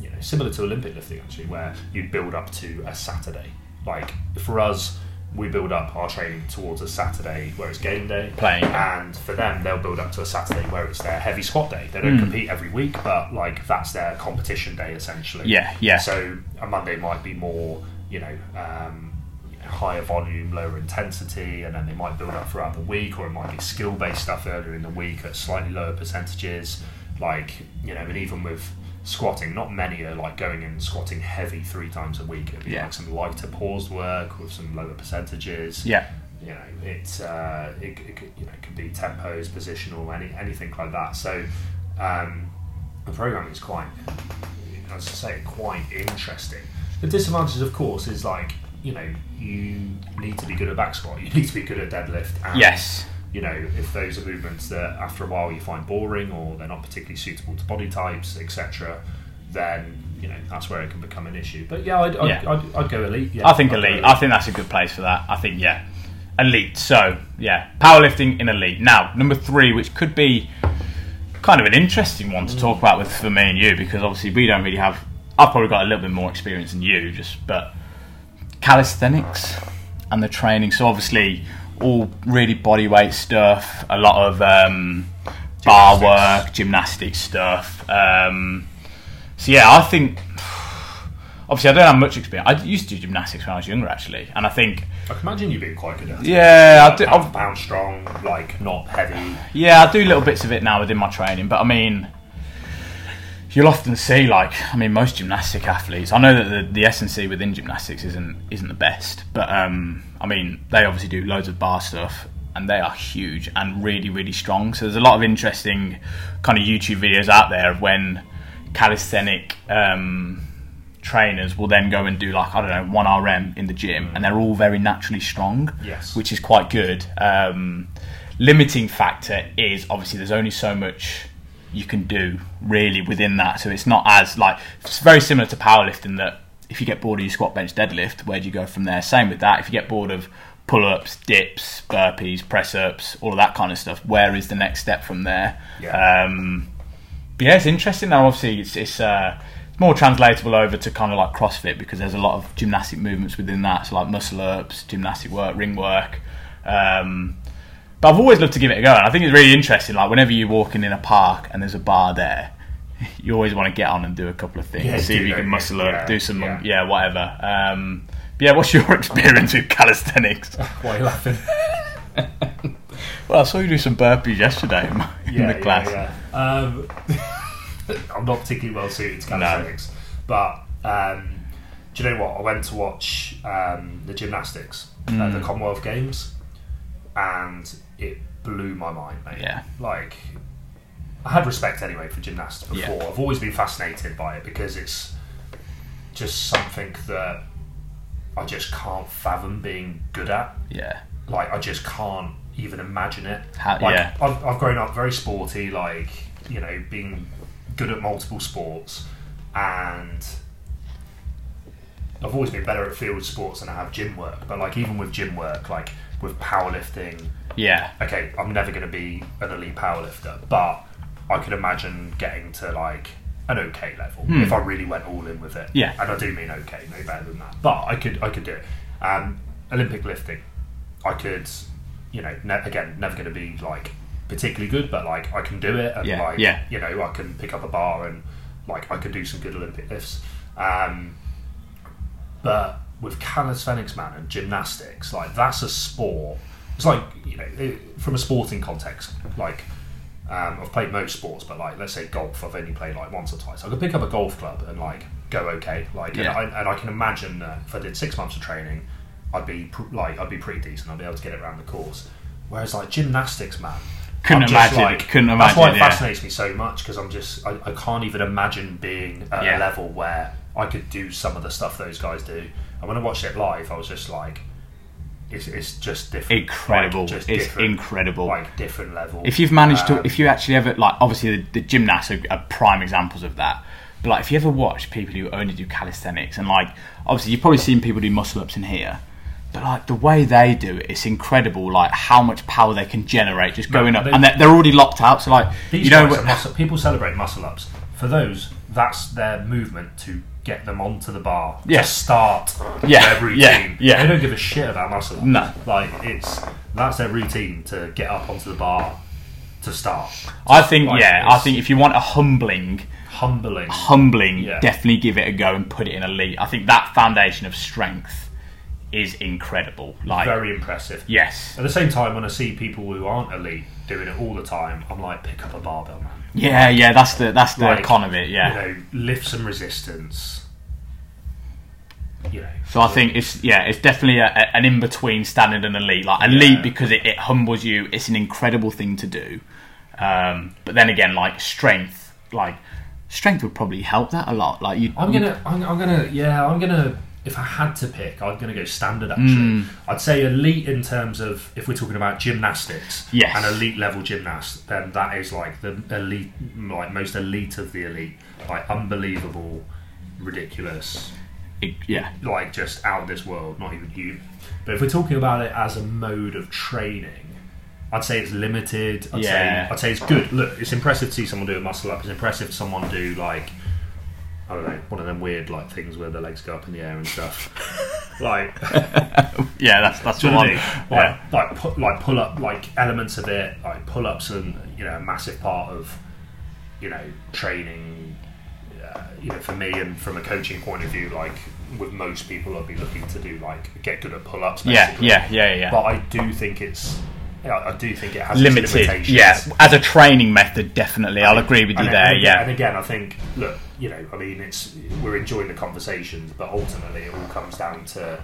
you know similar to Olympic lifting actually, where you build up to a Saturday. Like for us, we build up our training towards a Saturday where it's game day. Playing. And for them, they'll build up to a Saturday where it's their heavy squat day. They don't compete every week, but like that's their competition day essentially. Yeah, yeah. So a Monday might be more, you know, um, you know, higher volume, lower intensity, and then they might build up throughout the week, or it might be skill based stuff earlier in the week at slightly lower percentages. Like, you know, and even with squatting, not many are like going and squatting heavy three times a week. It'd be Yeah. like some lighter paused work with some lower percentages Yeah, you know, it's uh, it, it could, you know, it could be tempos, positional, any anything like that. So um, the programming is quite, as I say, quite interesting. The disadvantage, of course, is like you know you need to be good at back squat, you need to be good at deadlift. And, yes, You know, if those are movements that after a while you find boring or they're not particularly suitable to body types, etc., then you know that's where it can become an issue. But yeah, I'd, I'd, Yeah. I'd, I'd go elite. Yeah, I think go elite. I think that's a good place for that. I think yeah, elite. So yeah, powerlifting in elite. Now number three, which could be kind of an interesting one to mm. talk about with for me and you, because obviously we don't really have. I've probably got a little bit more experience than you, just but calisthenics and the training. So obviously all really body weight stuff, a lot of um, bar work, gymnastic stuff. Um, so yeah, I think obviously I don't have much experience. I used to do gymnastics when I was younger, actually, and I think I can imagine you being quite good at it. yeah, I do. I've for pound strong, like not heavy. yeah, I do little bits of it now within my training, but I mean. You'll often see, like, I mean, most gymnastic athletes. I know that the, the S and C within gymnastics isn't isn't the best, but um, I mean, they obviously do loads of bar stuff, and they are huge and really, really strong. So there's a lot of interesting kind of YouTube videos out there of when calisthenic um, trainers will then go and do like I don't know one RM in the gym, and they're all very naturally strong, Yes. which is quite good. Um, limiting factor is obviously there's only so much you can do really within that, so it's not as like it's very similar to powerlifting that if you get bored of your squat, bench, deadlift, where do you go from there? Same with that. If you get bored of pull-ups, dips, burpees, press-ups, all of that kind of stuff, where is the next step from there? Yeah. Um, but yeah, it's interesting now. Obviously, it's it's, uh, it's more translatable over to kind of like CrossFit because there's a lot of gymnastic movements within that. So like muscle ups, gymnastic work, ring work. Um, but I've always loved to give it a go, and I think it's really interesting. Like whenever you're walking in a park and there's a bar there, you always want to get on and do a couple of things, Yeah, see if you don't can you? muscle up, Yeah, do some yeah. yeah, whatever. Um, but yeah, what's your experience with calisthenics? Why are you laughing? well, I saw you do some burpees yesterday in, my- in the class. Yeah, yeah. Um, I'm not particularly well suited to calisthenics, but um, do you know what? I went to watch um, the gymnastics at Mm. the Commonwealth Games, and it blew my mind, mate. Yeah. Like, I had respect anyway for gymnastics Yeah. before. I've always been fascinated by it because it's just something that I just can't fathom being good at Yeah, like I just can't even imagine it. How- like, yeah. I've, I've grown up very sporty, like you know, being good at multiple sports, and I've always been better at field sports than I have gym work. But like even with gym work, like with powerlifting, yeah, okay, I'm never going to be an elite powerlifter, but I could imagine getting to like an okay level if I really went all in with it. Yeah. and I do mean okay, no better than that. But I could, I could do it. Um, Olympic lifting, I could, you know, ne- again, never going to be like particularly good, but like I can do it, and Yeah, like yeah. you know, I can pick up a bar and like I can do some good Olympic lifts. Um, but with calisthenics, man, and gymnastics, like that's a sport. It's like you know, it, from a sporting context, like um, I've played most sports, but like let's say golf, I've only played like once or twice. I could pick up a golf club and like go okay, like Yeah. and, I, and I can imagine that if I did six months of training, I'd be pr- like I'd be pretty decent. I'd be able to get it around the course. Whereas like gymnastics, man, Couldn't I'm just, imagine it, couldn't That's why it yeah. fascinates me so much because I'm just I, I can't even imagine being at Yeah. a level where I could do some of the stuff those guys do. And when I watched it live, I was just like, it's, it's just different, incredible. Like, just it's different, incredible. like different level. if you've managed to, Um, if you actually ever like, obviously the, the gymnasts are, are prime examples of that. But like, if you ever watch people who only do calisthenics, and like, obviously you've probably seen people do muscle ups in here, but like the way they do it, it's incredible. Like how much power they can generate just going up, and they're, they're already locked out. So like, you know, muscle, people celebrate muscle ups. For those, that's their movement to get them onto the bar Yeah. to start Yeah, their routine. yeah, yeah. They don't give a shit about muscle. No. like it's that's their routine to get up onto the bar to start. I think Like, yeah, I think if you want a humbling, Humbling. humbling, Yeah. definitely give it a go and put it in elite. I think that foundation of strength is incredible. Like, Very impressive. yes, At the same time, when I see people who aren't elite doing it all the time, I'm like, pick up a barbell, man. Yeah, yeah. That's the that's the Like, con of it. Yeah. You know, lift some resistance. You know. So I think it's yeah, it's definitely a, a- an in between standard and elite. Like elite Yeah. because it, it humbles you. It's an incredible thing to do. Um, but then again, like strength, like strength would probably help that a lot. Like you, I'm gonna, I'm, I'm gonna, yeah, I'm gonna. If I had to pick, I'm gonna go standard. Actually, Mm. I'd say elite in terms of if we're talking about gymnastics, Yes. an elite level gymnast, then that is like the elite, like most elite of the elite, like unbelievable, ridiculous, it- yeah, like just out of this world, not even human. But if we're talking about it as a mode of training, I'd say it's limited. I'd Yeah. say I'd say it's good. Look, it's impressive to see someone do a muscle up. It's impressive to someone do like I don't know, one of them weird like things where the legs go up in the air and stuff. like, yeah. That's that's do the what one. I mean? Yeah. like, like, pu- like pull up, like elements of it, like pull ups, and you know, a massive part of you know training. Uh, you know, for me and from a coaching point of view, like with most people, I'd be looking to do like get good at pull ups. Yeah, yeah, yeah, yeah. But I do think it's, yeah, I do think it has Limited, limitations. yeah. As a training method, definitely, I'll agree with you And- there. and Yeah, And again, I think, look, you know, I mean, it's we're enjoying the conversations, but ultimately, it all comes down to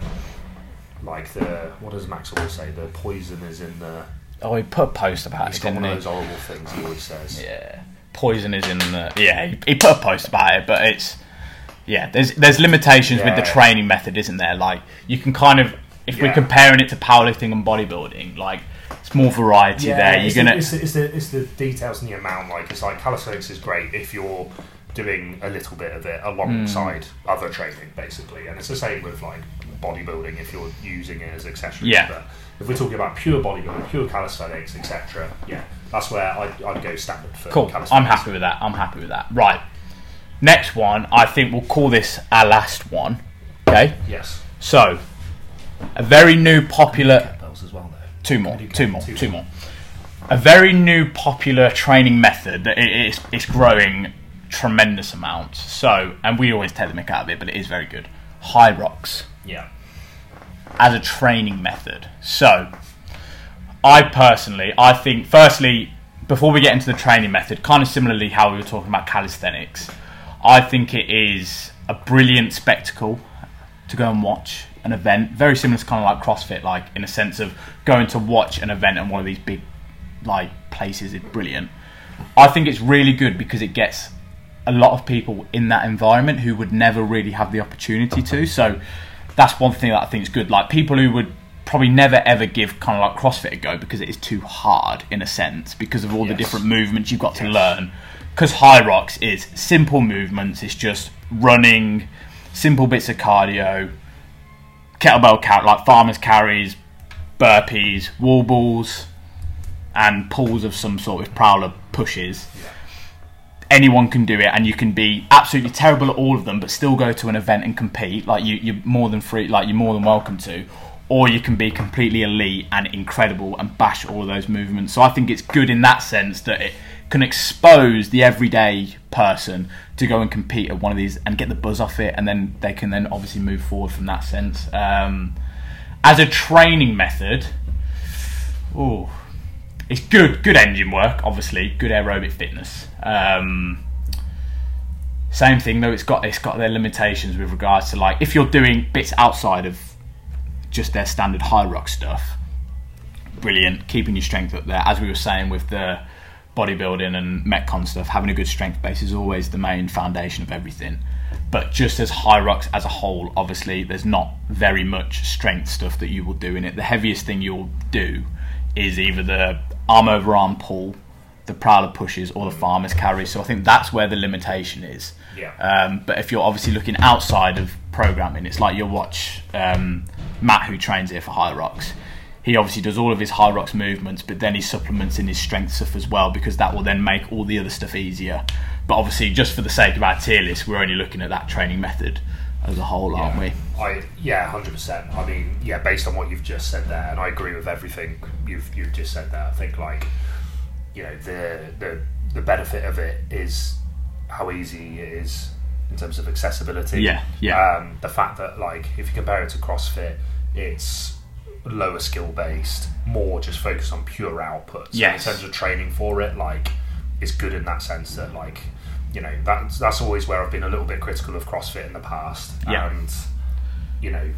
like the what does Maxwell say? The poison is in the. oh, he put a post about He's it, got one of those horrible things he always says. Yeah. Poison is in the yeah. He, he put a post about it, but it's yeah. There's there's limitations with the Yeah. training method, isn't there? Like you can kind of if we're comparing it to powerlifting and bodybuilding, like more variety there. You're it's gonna the, it's, the, it's, the, it's the details and the amount. Like it's like calisthenics is great if you're doing a little bit of it alongside Hmm. other training, basically. And it's the same with like bodybuilding if you're using it as accessories. Yeah. But if we're talking about pure bodybuilding, pure calisthenics, etc., yeah, that's where I'd, I'd go standard for Cool. calisthenics. I'm happy with that. I'm happy with that. Right. Next one, I think we'll call this our last one. Okay. Yes. So, a very new popular. Two more. Two more, two more. A very new popular training method that it is it's growing tremendous amounts. So, and we always take the mick out of it, but it is very good. Hyrox Yeah. as a training method. So, I personally, I think, firstly, before we get into the training method, kind of similarly how we were talking about calisthenics, I think it is a brilliant spectacle to go and watch an event. Very similar to kind of like CrossFit, like in a sense of going to watch an event in one of these big like places is brilliant. I think it's really good because it gets a lot of people in that environment who would never really have the opportunity to. So that's one thing that I think is good. Like people who would probably never ever give kind of like CrossFit a go because it is too hard in a sense because of all the different movements you've got to learn. Because Hyrox is simple movements. It's just running, simple bits of cardio, kettlebell count like farmers carries, burpees, wall balls, and pulls of some sort of prowler pushes. Anyone can do it, and you can be absolutely terrible at all of them, but still go to an event and compete. Like you, you're more than free, like you're more than welcome to. Or you can be completely elite and incredible and bash all of those movements. So I think it's good in that sense that it can expose the everyday person to go and compete at one of these and get the buzz off it, and then they can then obviously move forward from that sense. Um, as a training method, oh, it's good, good engine work, obviously, good aerobic fitness. Um, same thing though, it's got it's got their limitations with regards to like if you're doing bits outside of just their standard Hyrox stuff. Brilliant, keeping your strength up there. As we were saying with the bodybuilding and metcon stuff, having a good strength base is always the main foundation of everything. But just as Hyrox as a whole, obviously, there's not very much strength stuff that you will do in it. The heaviest thing you'll do is either the arm over arm pull, the prowler pushes, or the farmer's carry. So I think that's where the limitation is. Yeah. Um, but if you're obviously looking outside of programming, it's like you'll watch um, Matt, who trains here for Hyrox. He obviously does all of his Hyrox movements, but then he supplements in his strength stuff as well because that will then make all the other stuff easier. But obviously, just for the sake of our tier list, we're only looking at that training method as a whole, aren't we? I yeah, hundred percent. I mean, yeah, based on what you've just said there, and I agree with everything you've you've just said there. I think like, you know, the the the benefit of it is how easy it is in terms of accessibility. Yeah, yeah. Um, the fact that like if you compare it to CrossFit, it's lower skill based, more just focused on pure output. So Yes. in terms of training for it, like it's good in that sense that like you know that's that's always where I've been a little bit critical of CrossFit in the past. Yeah. And you know,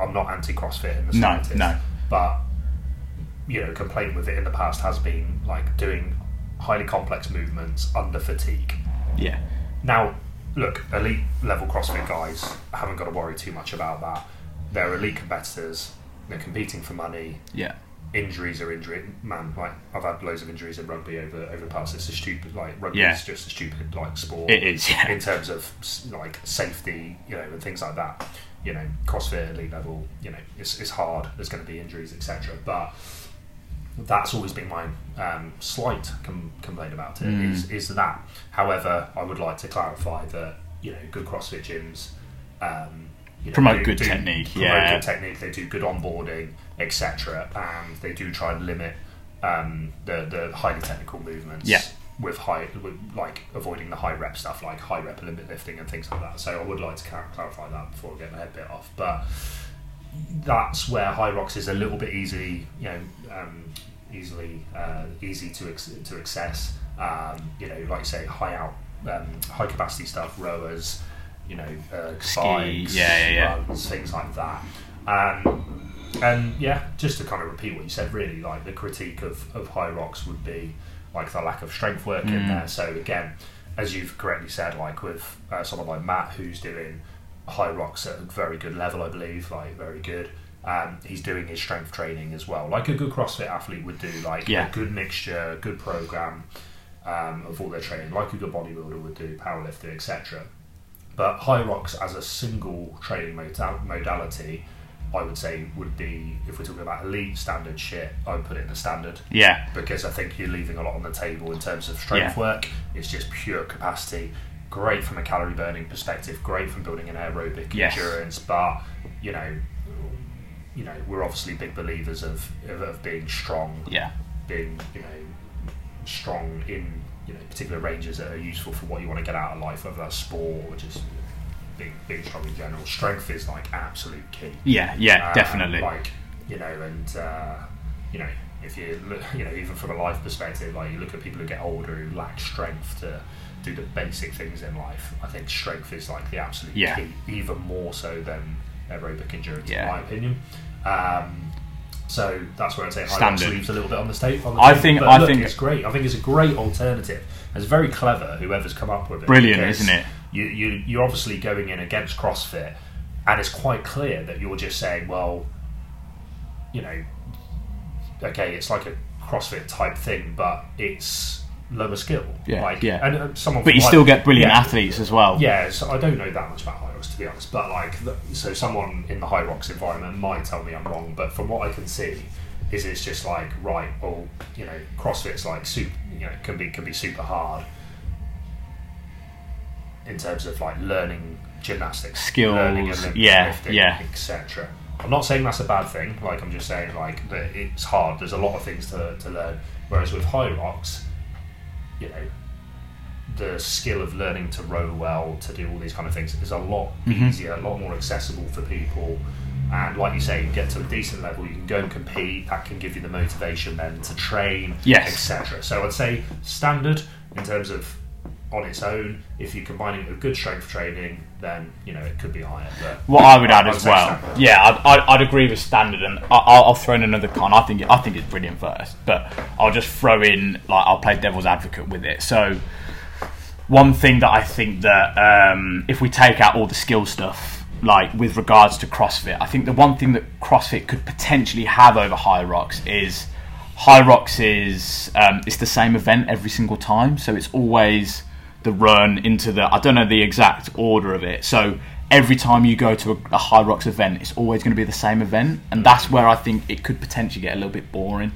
I'm not anti CrossFit in the No, slightest. no. But you know, complaint with it in the past has been like doing highly complex movements under fatigue. Yeah. Now, look, elite level CrossFit guys haven't got to worry too much about that. They're elite competitors. They're competing for money. Yeah. Injuries are injury. Man, like I've had loads of injuries in rugby over over the past. It's a stupid like rugby Yeah. is just a stupid like sport It is, yeah. in terms of like safety, you know, and things like that. You know, CrossFit elite level, you know, it's, it's hard. There's going to be injuries, etc. But that's always been my um, slight com- complaint about it. Mm. Is is that. However, I would like to clarify that you know, good CrossFit gyms. Um, you know, Promote do- good do technique, promote yeah. good technique. They do good onboarding, etc. And they do try and limit um, the the highly technical movements Yeah. with high, with like avoiding the high rep stuff, like high rep limit lifting and things like that. So I would like to clarify that before I get my head bit off. But that's where Hyrox is a little bit easy, you know, um, easily uh, easy to ex- to access. Um, you know, like you say, high out, um, high capacity stuff, rowers, you know, uh, Ski, yeah, yeah, yeah. runs, things like that. Um, and yeah, just to kind of repeat what you said, really, like the critique of, of Hyrox would be like the lack of strength work in there. So again, as you've correctly said, like with uh, someone like Matt who's doing Hyrox at a very good level, I believe, like very good. Um, he's doing his strength training as well, like a good CrossFit athlete would do, like Yeah. a good mixture, good program um, of all their training, like a good bodybuilder would do, powerlifter, etc. But Hyrox as a single training modal- modality, I would say would be if we're talking about elite standard shit, I would put it in the standard Yeah. because I think you're leaving a lot on the table in terms of strength Yeah. work. It's just pure capacity. Great from a calorie burning perspective. Great from building an aerobic Yes. endurance. But you know, you know, we're obviously big believers of of, of being strong, Yeah. being you know strong in you know particular ranges that are useful for what you want to get out of life, whether that's sport or just being being strong in general. Strength is like absolute key. Yeah. Yeah. Um, definitely. Like you know, and uh, you know, if you look, you know, even from a life perspective, like you look at people who get older who lack strength to do the basic things in life. I think strength is like the absolute Yeah. key, even more so than aerobic endurance, Yeah. in my opinion. Um, so that's where I'd say high Standard. rocks leaves a little bit on the state. On the I think- But I look, think- it's great. I think it's a great alternative. It's very clever. Whoever's come up with it, Brilliant, isn't it? You, you you're obviously going in against CrossFit, and it's quite clear that you're just saying, well, you know, okay, it's like a CrossFit type thing, but it's lower skill. Yeah, like, yeah. And uh, someone, but you like- still get brilliant yeah, athletes as well. Yeah, so I don't know that much about Hyrox to be honest, but like, so someone in the Hyrox environment might tell me I'm wrong, but from what I can see, is it's just like right, well, you know, CrossFit's like super, you know, can be can be super hard in terms of like learning gymnastics, Skills, learning yeah, lifting, yeah. etc. I'm not saying that's a bad thing. Like I'm just saying like that it's hard. There's a lot of things to, to learn. Whereas with Hyrox, you know, the skill of learning to row well, to do all these kind of things, is a lot Mm-hmm. easier, a lot more accessible for people. And like you say, you get to a decent level, you can go and compete. That can give you the motivation then to train, Yes. etc. So I'd say standard in terms of on its own. If you combine it with good strength training, then you know it could be higher. But What I would add I'd as well, standard. yeah, I'd, I'd, I'd agree with standard, and I- I'll, I'll throw in another con. I think I think it's brilliant first, but I'll just throw in like I'll play devil's advocate with it. So one thing that I think that um, if we take out all the skill stuff, like with regards to CrossFit, I think the one thing that CrossFit could potentially have over Hyrox is Hyrox is um, it's the same event every single time, so it's always the run into the I don't know the exact order of it. So every time you go to a, a Hyrox event, it's always going to be the same event, and that's where I think it could potentially get a little bit boring.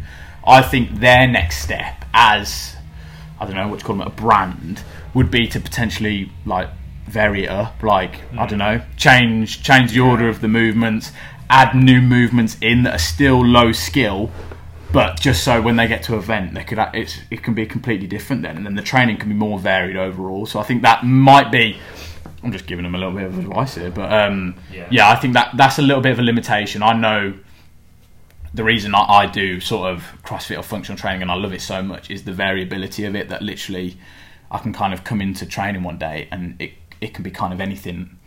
I think their next step as I don't know what you call them a brand would be to potentially like vary it up like I don't know change change the order of the movements add new movements in that are still low skill but just so when they get to event they could it's, it can be completely different then and then the training can be more varied overall. So I think that might be I'm just giving them a little bit of advice here but um, Yeah. yeah I think that that's a little bit of a limitation. I know the reason I, I do sort of CrossFit or functional training and I love it so much is the variability of it that literally I can kind of come into training one day and it, it can be kind of anything.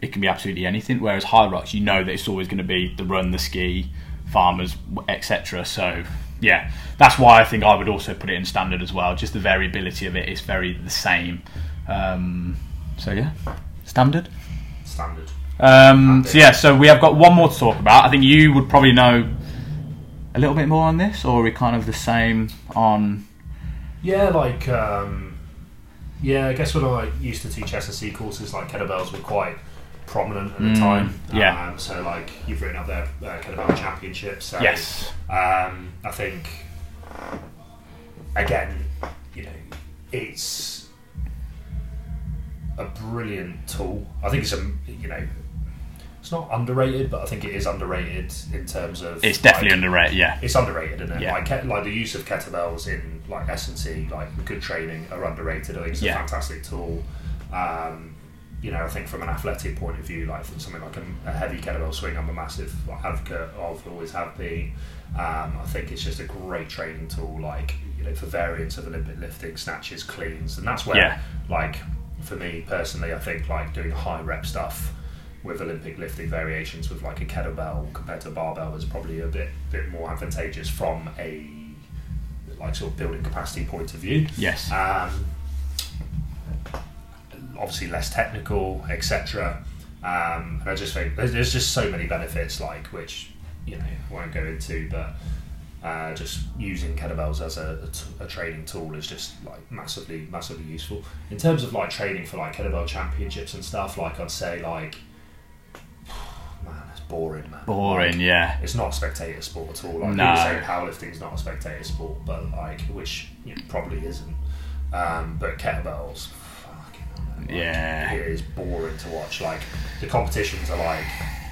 It can be absolutely anything. Whereas Hyrox, you know that it's always going to be the run, the ski, farmers, etc. So yeah, that's why I think I would also put it in standard as well. Just the variability of it is very the same. Um, so yeah, standard. standard. Um, so yeah, so we have got one more to talk about. I think you would probably know a little bit more on this, or are we kind of the same on? Yeah, like um, yeah, I guess when I used to teach SSC courses, like kettlebells were quite prominent at the time. Mm, yeah. Um, so like you've written up their uh, kettlebell championships. So, Yes. Um, I think again, you know, it's a brilliant tool. I think it's a you know. It's not underrated, but I think it is underrated in terms of. It's definitely like, underrated. Yeah, it's underrated, isn't it? Yeah. Like, like the use of kettlebells in like S and C, like good training, are underrated. I think it's Yeah. a fantastic tool. Um, you know, I think from an athletic point of view, like something like a, a heavy kettlebell swing, I'm a massive advocate of, always have been. Um, I think it's just a great training tool, like you know, for variants of Olympic lifting, snatches, cleans, and that's where, Yeah. like, for me personally, I think like doing high rep stuff with Olympic lifting variations with like a kettlebell compared to a barbell is probably a bit bit more advantageous from a like sort of building capacity point of view. Yes. Um, obviously less technical, etc. Um, and I just think there's, there's just so many benefits, like which you know I won't go into, but uh, just using kettlebells as a, a, t- a training tool is just like massively, massively useful. In terms of like training for like kettlebell championships and stuff, like I'd say like, boring, man. Boring, Like, yeah. it's not a spectator sport at all. Like No. people say powerlifting is not a spectator sport, but like which probably isn't. Um, but kettlebells, fucking hell, like, Yeah. it is boring to watch. Like the competitions are like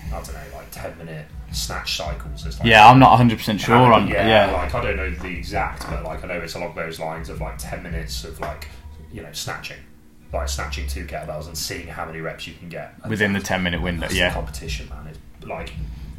I don't know, like ten minute snatch cycles. It's like Yeah, I'm not 100 percent sure on. yeah, Yeah, like I don't know the exact, but like I know it's along those lines of like ten minutes of like you know snatching, like snatching two kettlebells and seeing how many reps you can get within the 10 minute window. Yeah, competition, man. It's like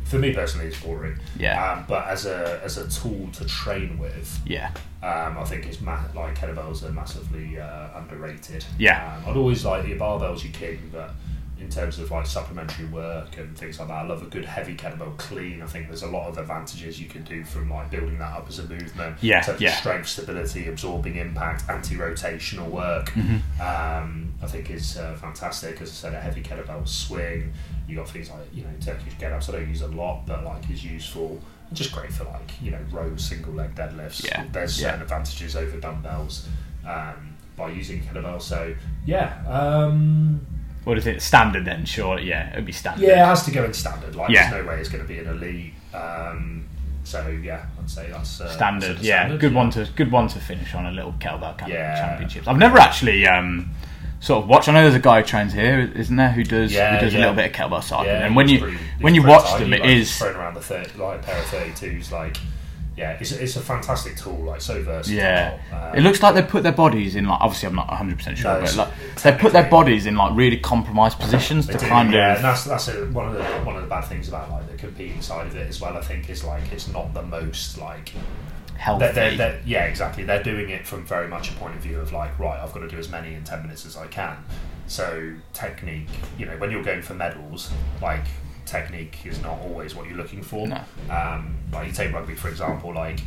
for me personally, it's boring. Yeah. Um, but as a as a tool to train with, yeah, um, I think it's ma- like kettlebells are massively uh, underrated. Yeah. Um, I'd always like your barbells, your king, but in terms of like supplementary work and things like that, I love a good heavy kettlebell clean. I think there's a lot of advantages you can do from like building that up as a movement. Yeah, yeah. strength, stability, absorbing impact, anti-rotational work. Mm-hmm. Um, I think is uh, fantastic. As I said, a heavy kettlebell swing. You got things like you know Turkish get-ups. I don't use a lot, but like is useful. Just great for like you know row single leg deadlifts. Yeah, There's yeah. certain advantages over dumbbells um, by using kettlebell. So yeah, um, what is it? Standard then? Sure. Yeah, it'd be standard. yeah, it has to go in standard. Like Yeah. there's no way it's going to be an elite. Um, so yeah, I'd say that's uh, Standard, yeah, standard, good one to good one to finish on a little kettlebell camp- Yeah. championships. I've never actually um, sort of watched. I know there's a guy who trains here, isn't there, who does Yeah, who does a little bit of kettlebell cycling. Yeah, and when you pretty- when you watch them, it like, is thrown around the 30, like a pair of thirty twos. Like yeah, it's, it's a fantastic tool. Like so versatile. yeah. Um, it looks like they put their bodies in like obviously I'm not 100 percent sure, No, but like they put their bodies in like really compromised positions to do, kind yeah, of and that's that's a, one of the one of the bad things about like the competing side of it as well. I think is like it's not the most like healthy. they're, they're, they're, yeah exactly they're doing it from very much a point of view of like right I've got to do as many in ten minutes as I can. So technique, you know, when you're going for medals, like technique is not always what you're looking for. No. Um, like you take rugby for example, like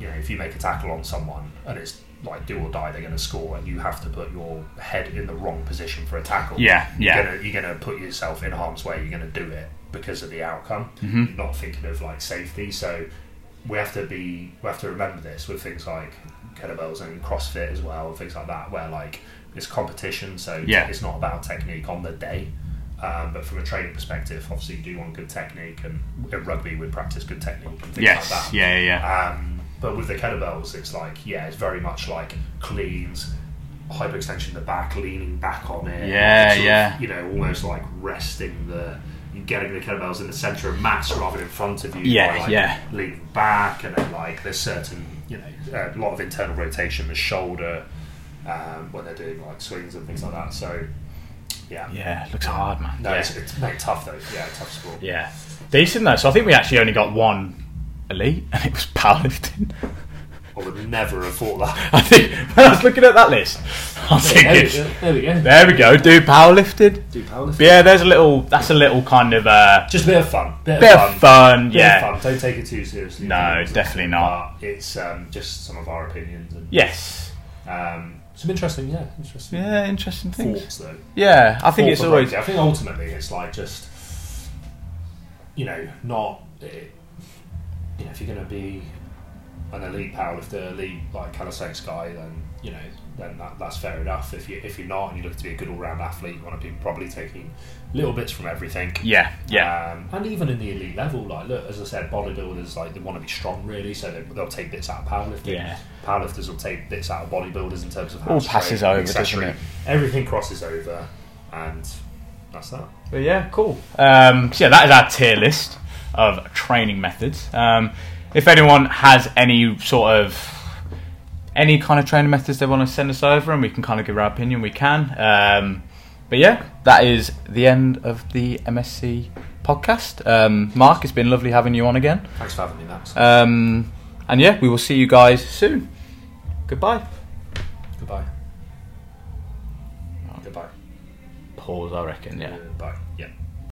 you know if you make a tackle on someone and it's like do or die, they're going to score, and you have to put your head in the wrong position for a tackle. Yeah, yeah. You're you're gonna put yourself in harm's way. You're going to do it because of the outcome. Mm-hmm. You're not thinking of like safety. So we have to be we have to remember this with things like kettlebells and CrossFit as well, and things like that, where like it's competition. So Yeah. it's not about technique on the day. Um, but from a training perspective, obviously you do want good technique, and in rugby we practice good technique and things yes, like that. yeah, yeah, yeah. Um, but with the kettlebells, it's like yeah, it's very much like cleans, hyperextension in the back, leaning back on it. Yeah, sort of, yeah. you know, almost like resting the, getting the kettlebells in the center of mass rather than in front of you. Yeah, like, yeah. Leaning back, and then like there's certain, you know, a lot of internal rotation, in the shoulder, um, when they're doing like swings and things like that. So, yeah. yeah, it looks hard, man. No, yeah. it's, it's mate, tough though. Yeah, tough sport. Yeah, decent though. So I think we actually only got one elite, and it was powerlifting. I would never have thought that. I think when I was looking at that list, I was thinking, there we go. there we go, do powerlifted. Do powerlifting. But yeah, there's a little. That's a little kind of uh, Just a bit of fun. Bit, bit of of fun. fun. Bit Yeah. of fun. Don't take it too seriously. No, definitely not. But it's um, just some of our opinions and Yes. um, some interesting, yeah, interesting Yeah, interesting things. thoughts though. Yeah, I think Thought it's always. I think ultimately it's like just you know not eh, you know if you're going to be an elite powerlifter, elite like calisthenics guy, then you know then that, that's fair enough. If you if you're not and you look to be a good all round athlete, you want to be probably taking little bits from everything. Yeah, yeah, Um, and even in the elite level, like look, as I said, bodybuilders like they want to be strong really, so they, they'll take bits out of powerlifting. Yeah. Powerlifters will take bits out of bodybuilders in terms of how All passes train, over, doesn't it? Everything crosses over, and that's that. But yeah, cool. Um, so yeah, that is our tier list of training methods. Um, if anyone has any sort of any kind of training methods they want to send us over, and we can kind of give our opinion, we can. But yeah, that is the end of the MSC podcast. Um, Mark, it's been lovely having you on again. Thanks for having me, Max. Um, and yeah, we will see you guys soon. Goodbye. Goodbye. Goodbye. Pause, I reckon. Yeah. Goodbye.